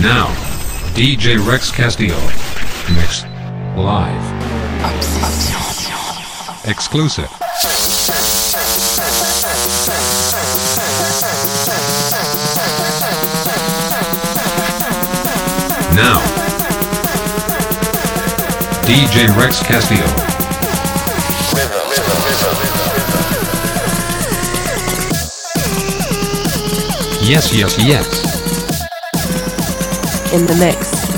Now, DJ Rex Castillo. Mix. Live. Exclusive. Now, DJ Rex Castillo. Yes, yes, yes. In the mix.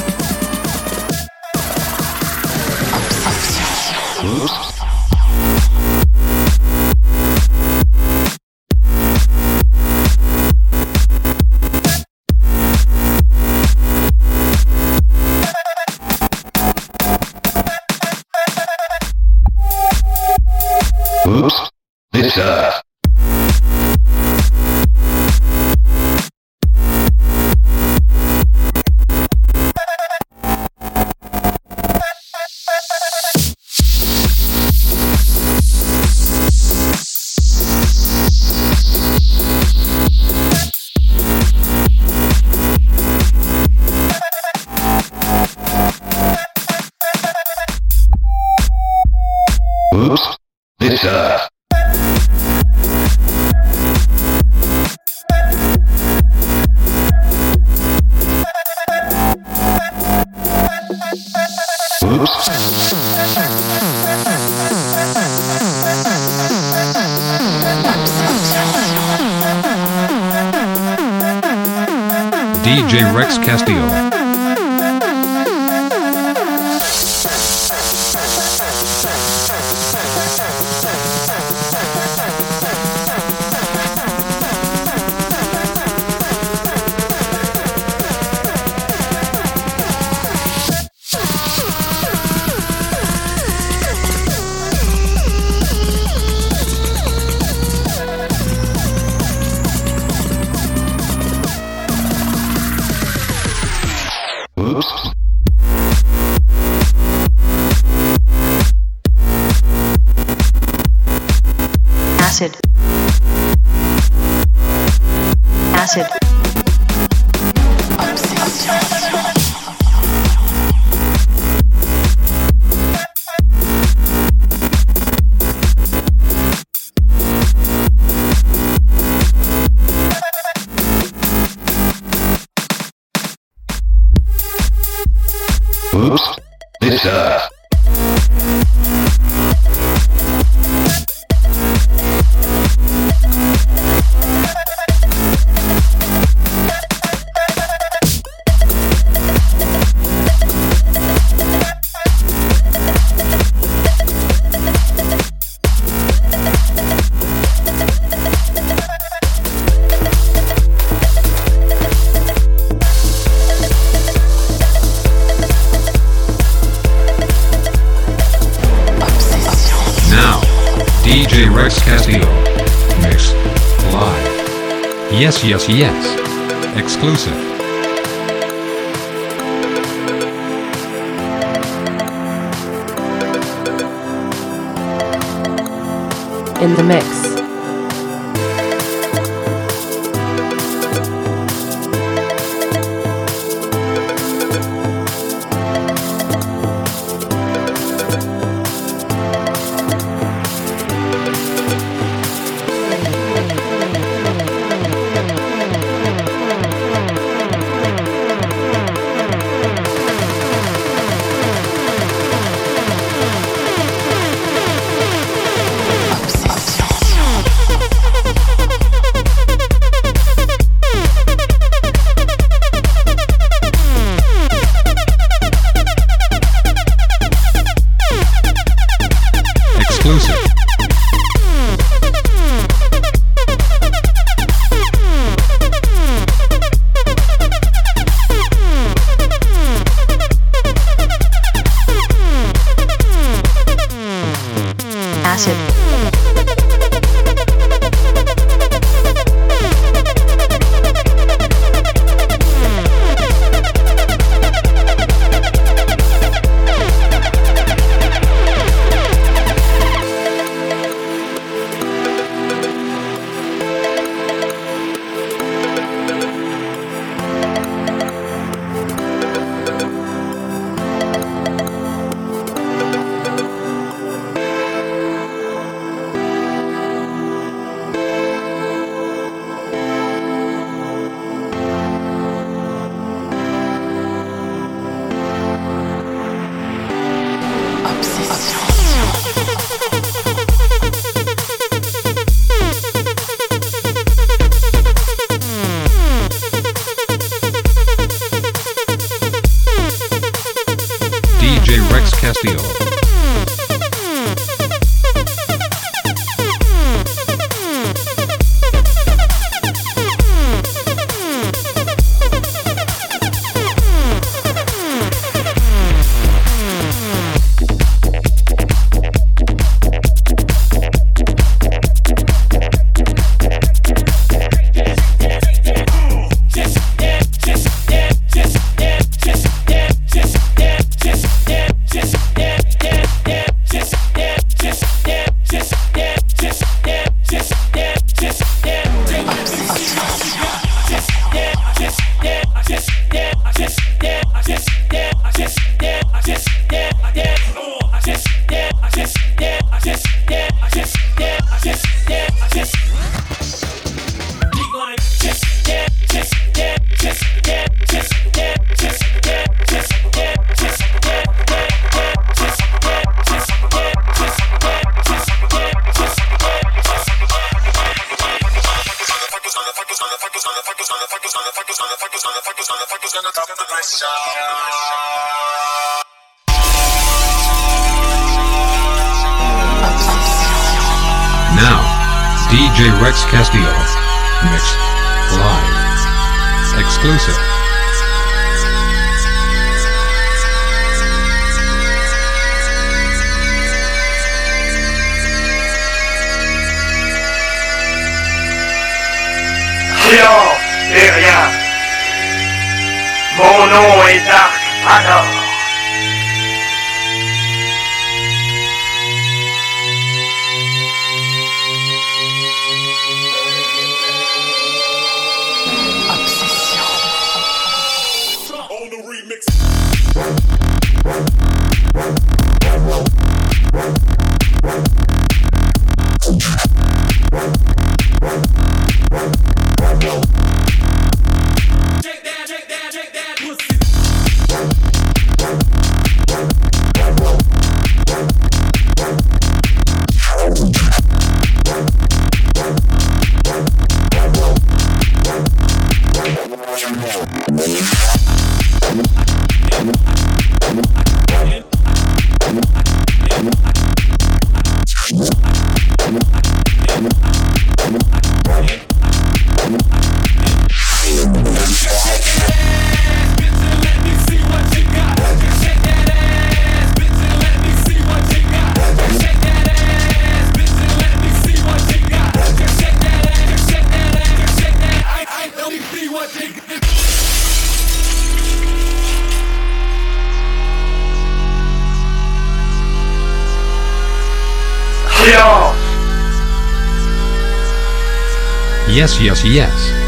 DJ Rex Castillo. Yes, yes. Exclusive. In the mix. Yes, yes, yes.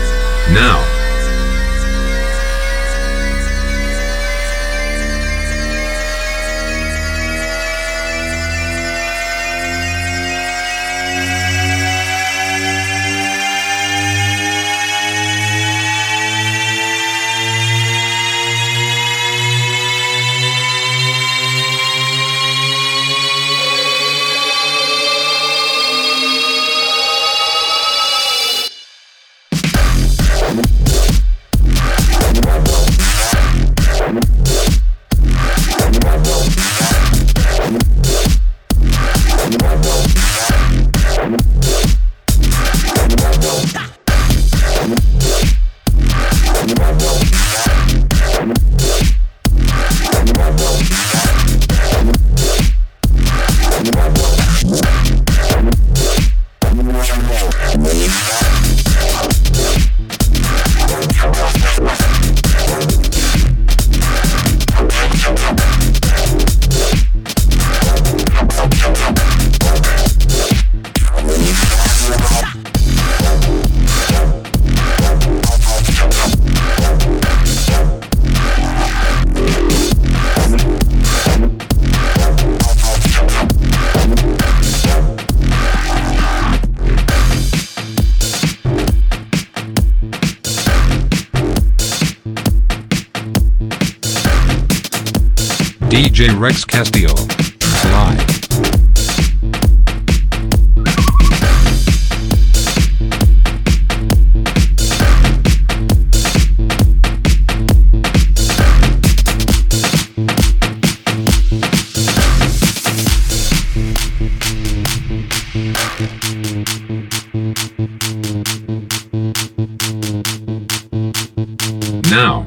Now,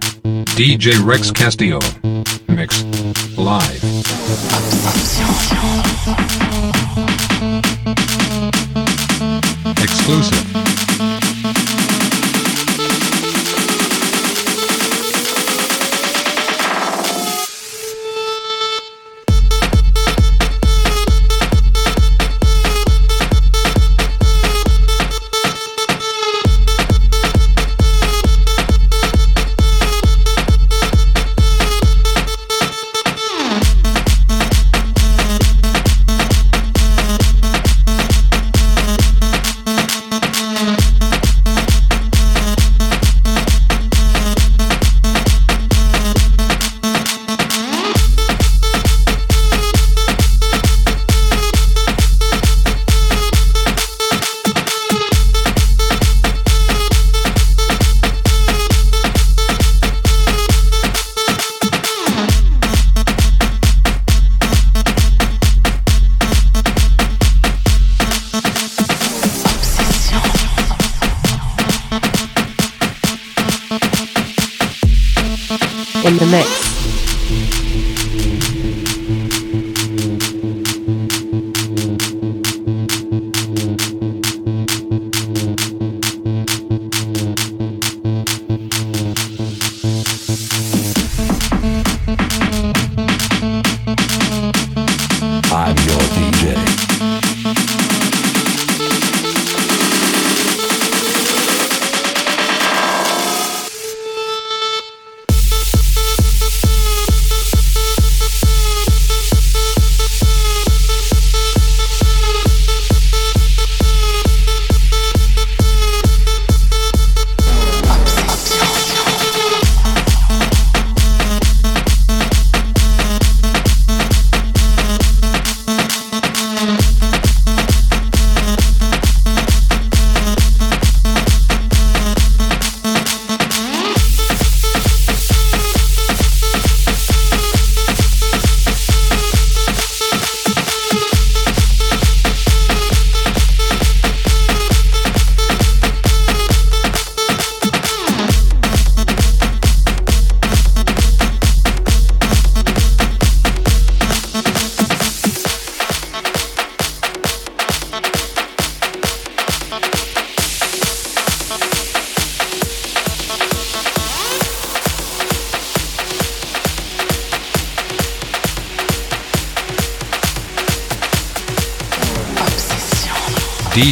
DJ Rex Castillo. Mix. Live. Exclusive.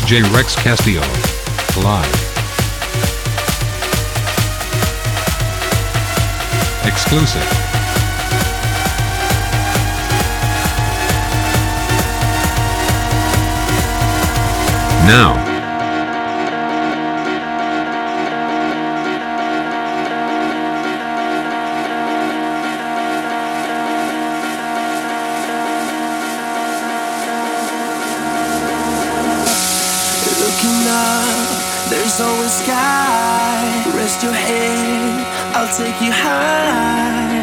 DJ Rex Castillo. Live. Exclusive. Now. I'll take you high.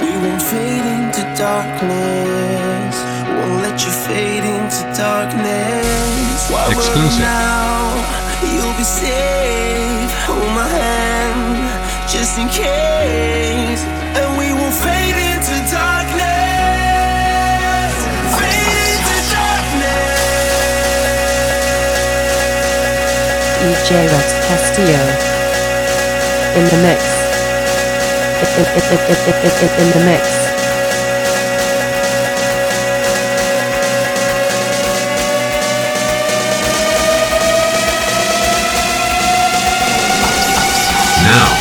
We won't fade into darkness. Won't let you fade into darkness. While we're Exclusive. now, you'll be safe. Hold my hand, just in case. And we won't fade into darkness. Fade into darkness. DJ Rex Castillo. In the mix. In, the mix. Now.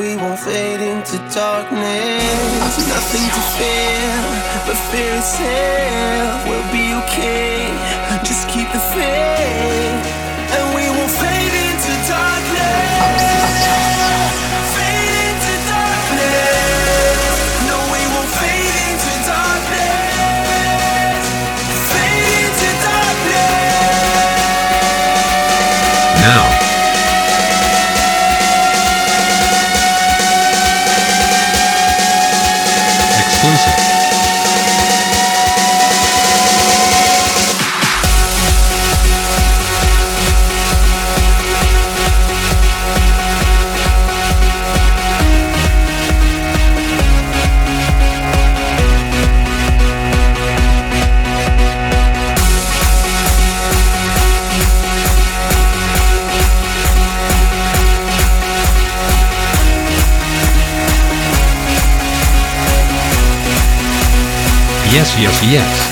We won't fade into darkness. I've Nothing to fear, but fear itself. We'll be okay. Just keep the faith, and we won't fade into darkness. Fade Yes, yes, yes.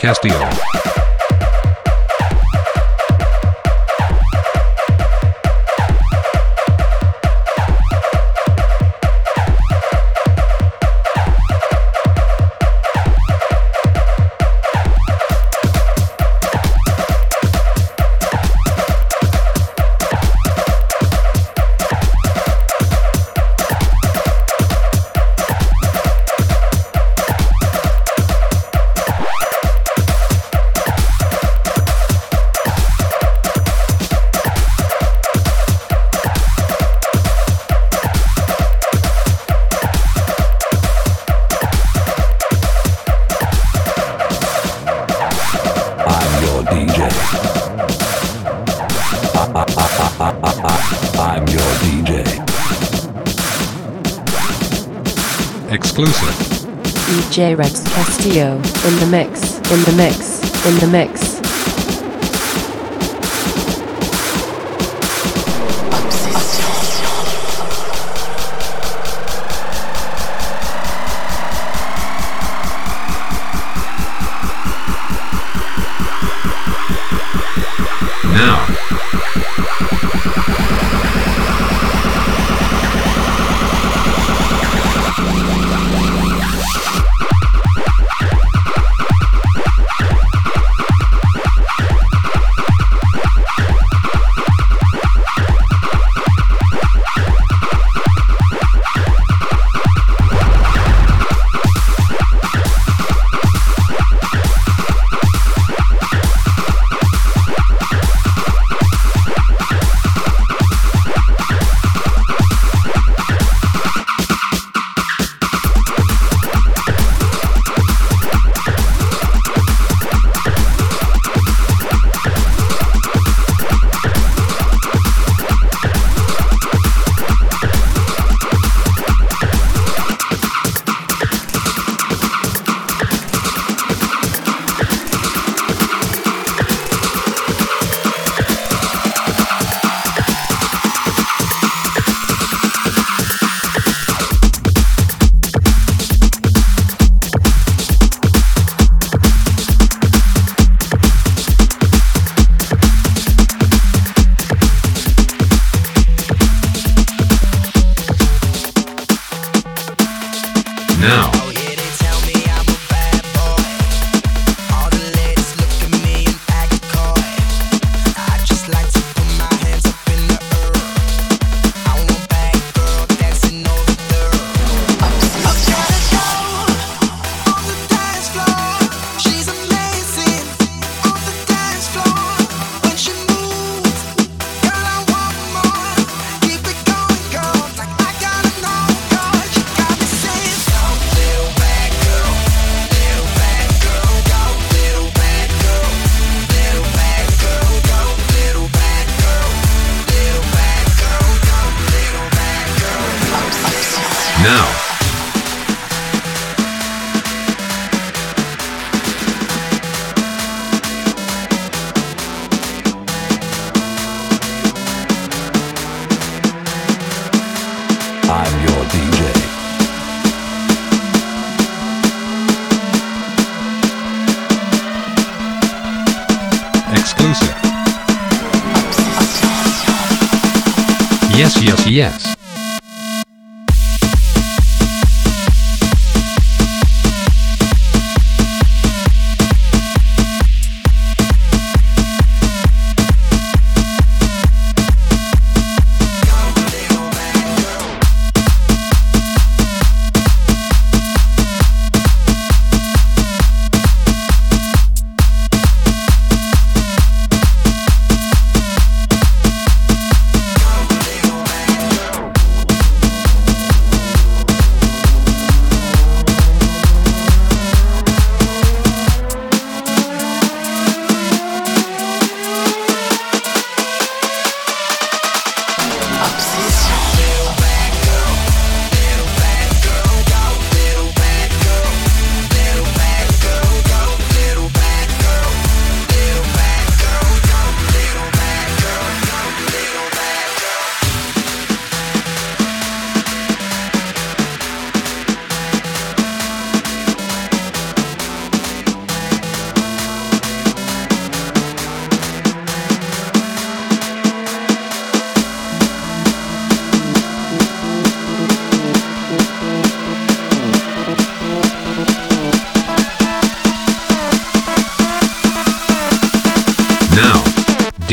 Castillo. DJ Rex Castillo in the mix, in the mix, in the mix. GPS.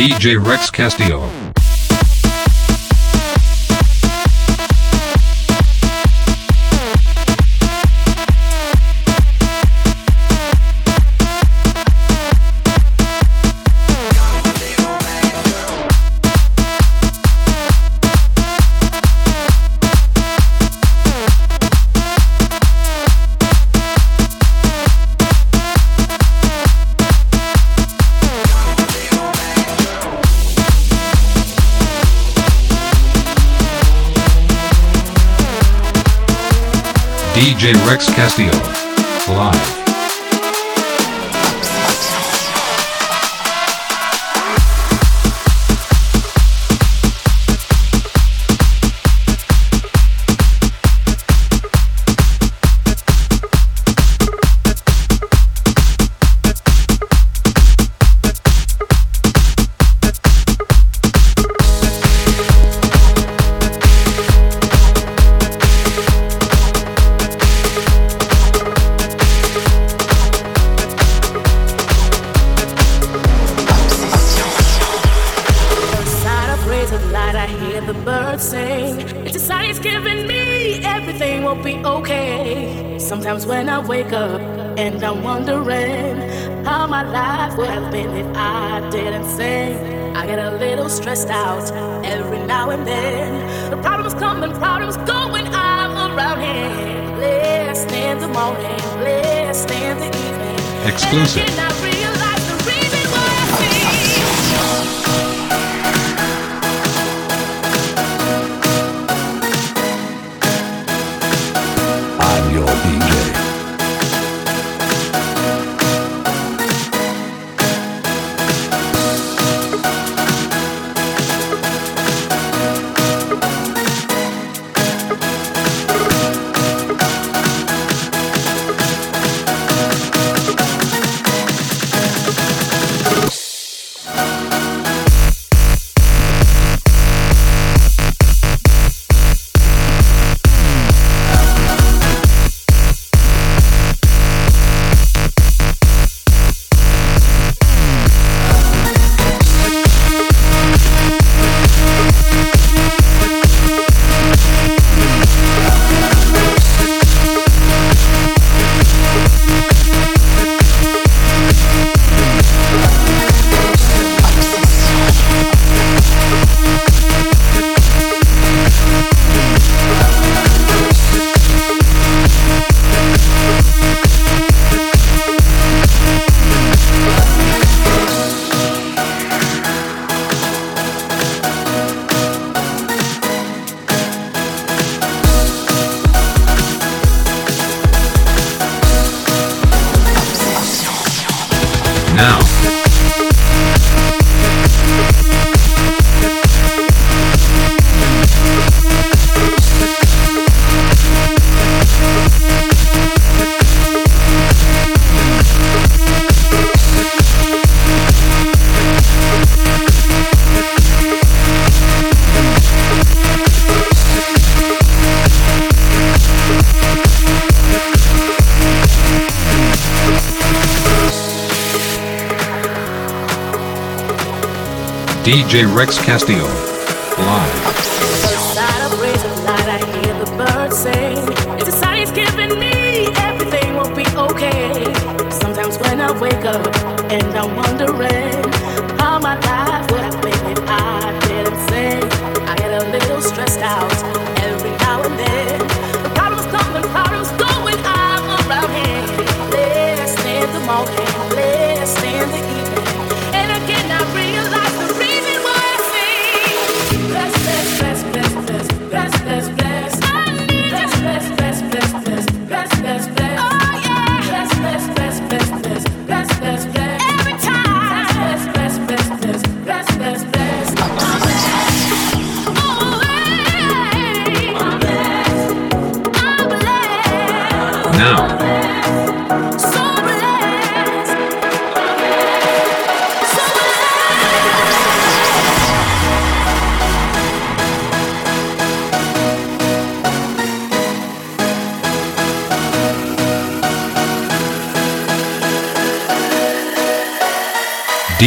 DJ Rex Castillo. Castillo. saying it's a sign it's giving me everything, will be okay. Sometimes when I wake up and I'm wondering how my life would have been if I didn't sing, I get a little stressed out every now and then. The problems come and problems go when I'm around here. Blessed in the morning, blessed in the evening. Exclusive. DJ Rex Castillo.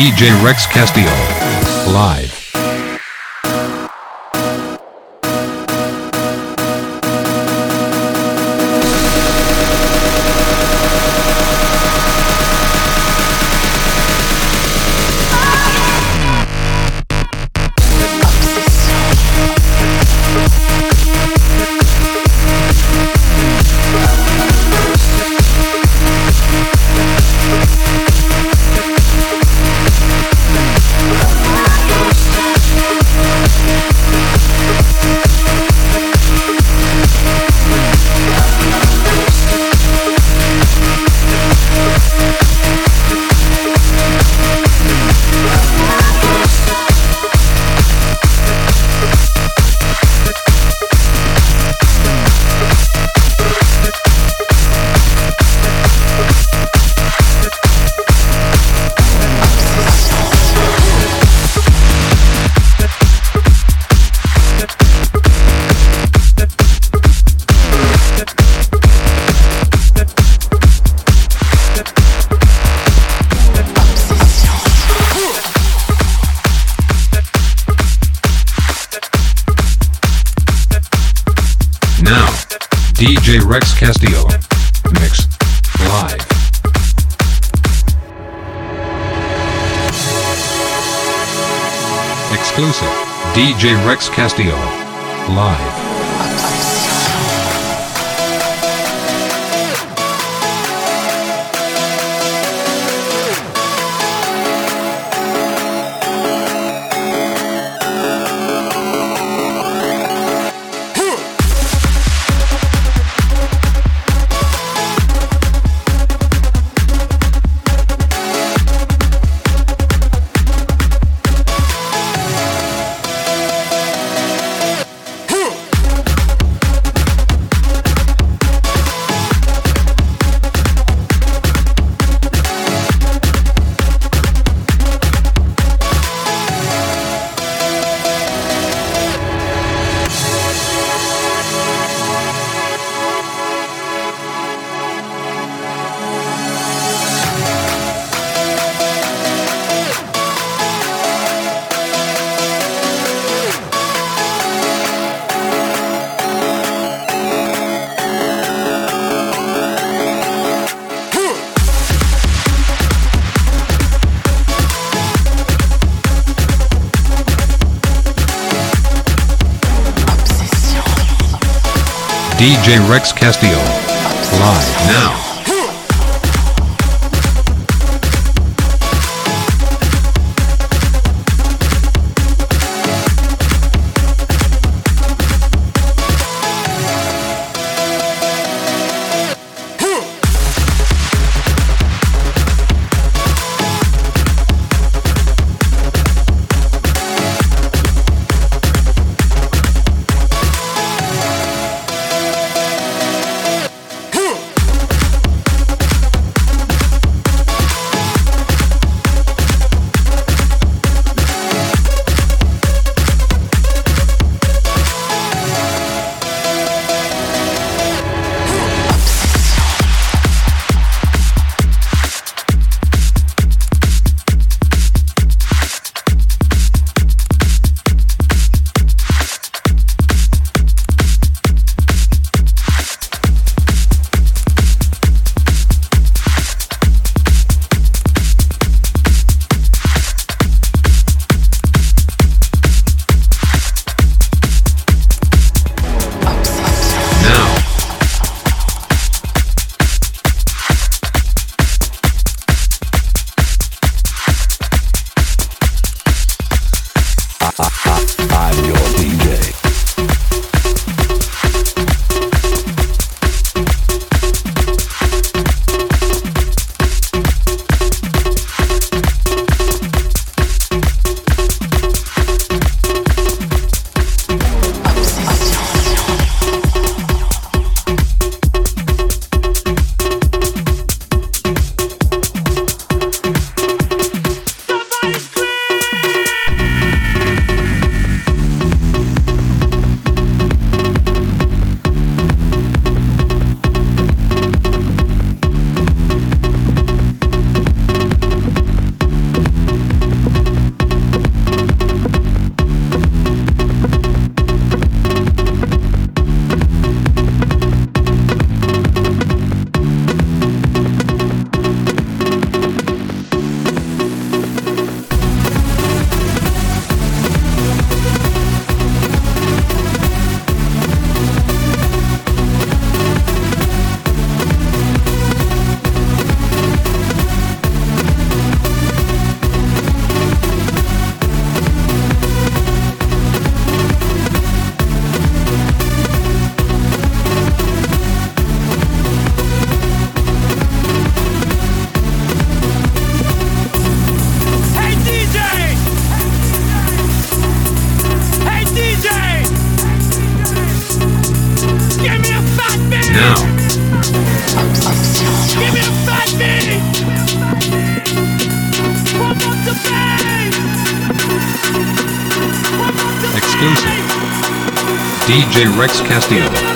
DJ Rex Castillo. Live. Cuestión. DJ Rex Castillo. Live now. Rex Castillo.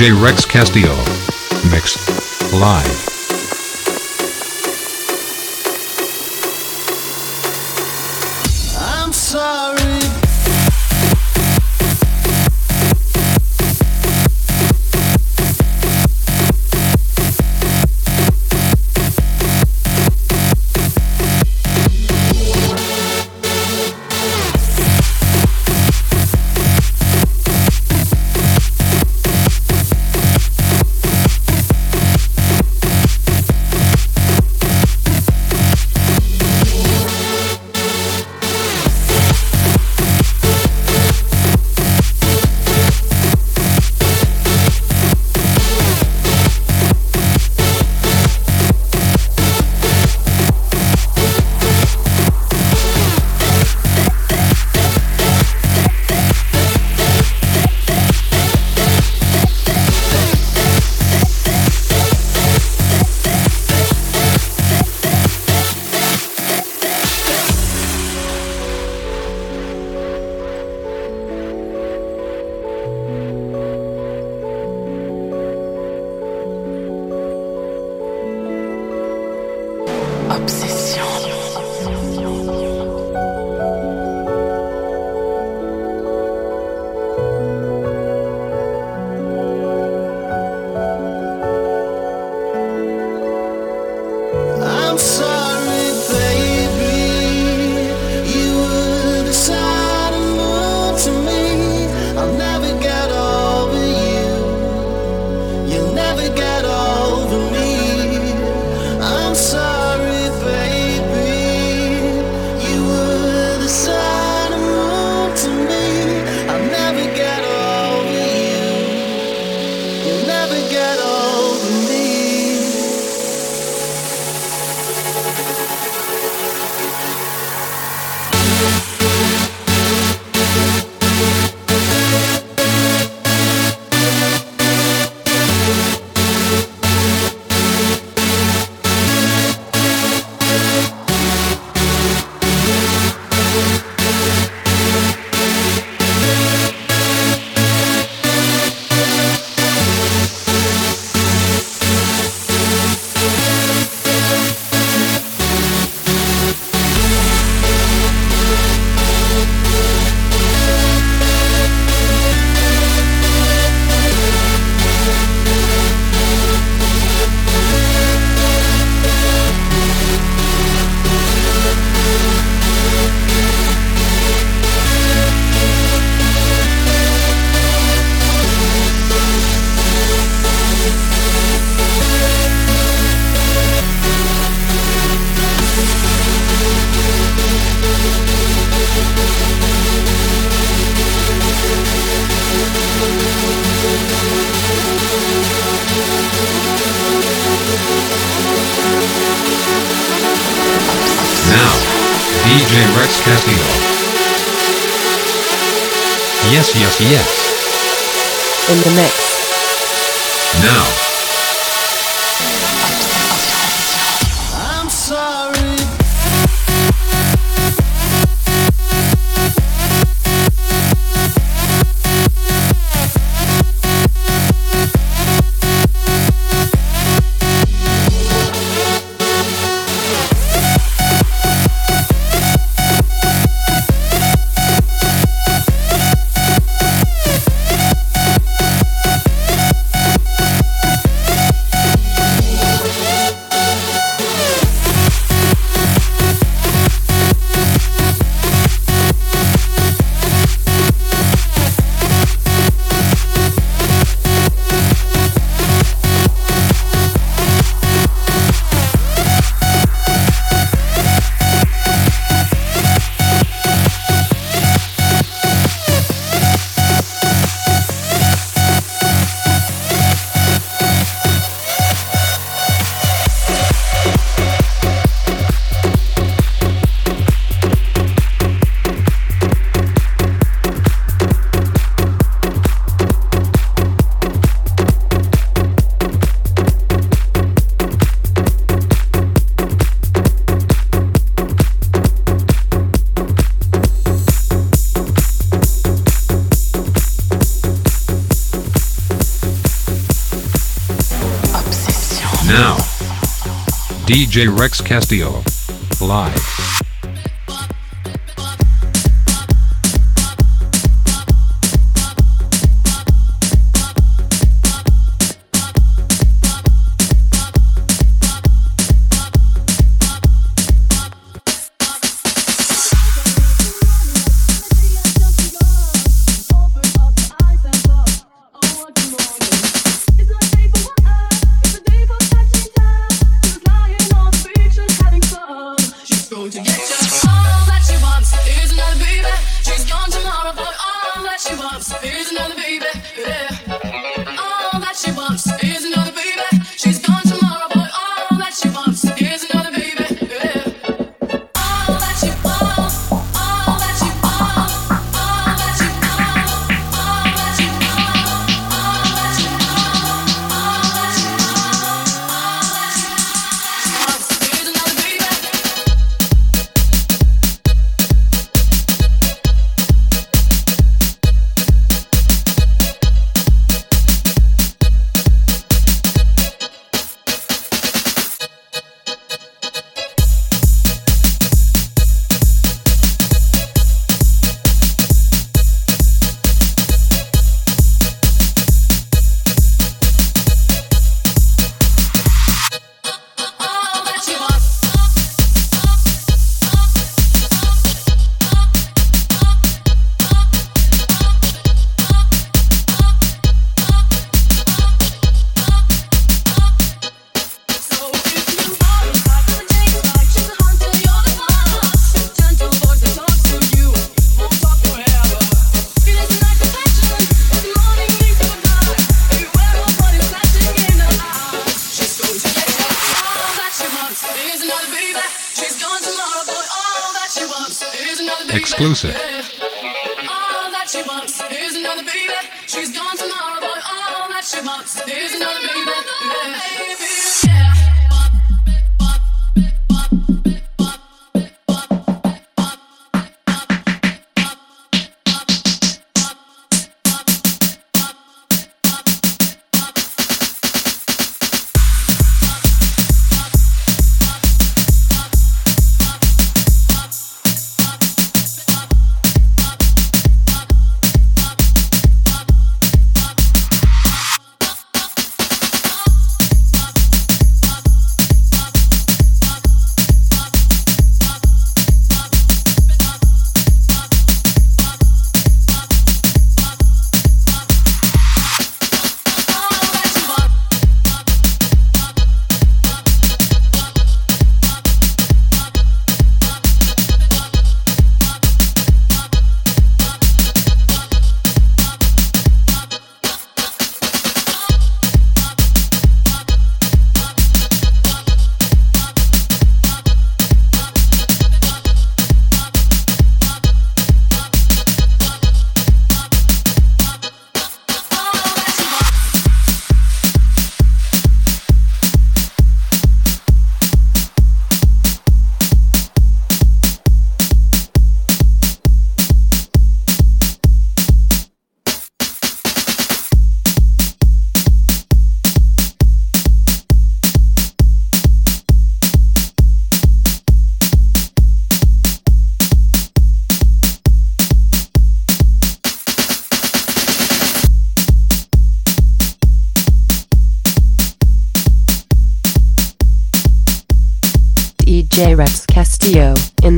DJ Rex Castillo. Mix. Live. yes, yes, yes. In the mix. Now. Now, DJ Rex Castillo. Live.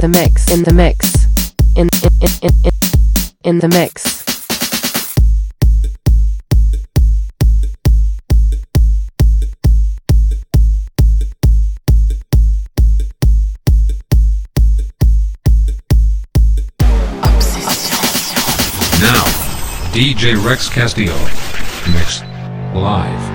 The mix in the mix in in in in, in, the mix. Now, DJ Rex Castillo. Mix. Live.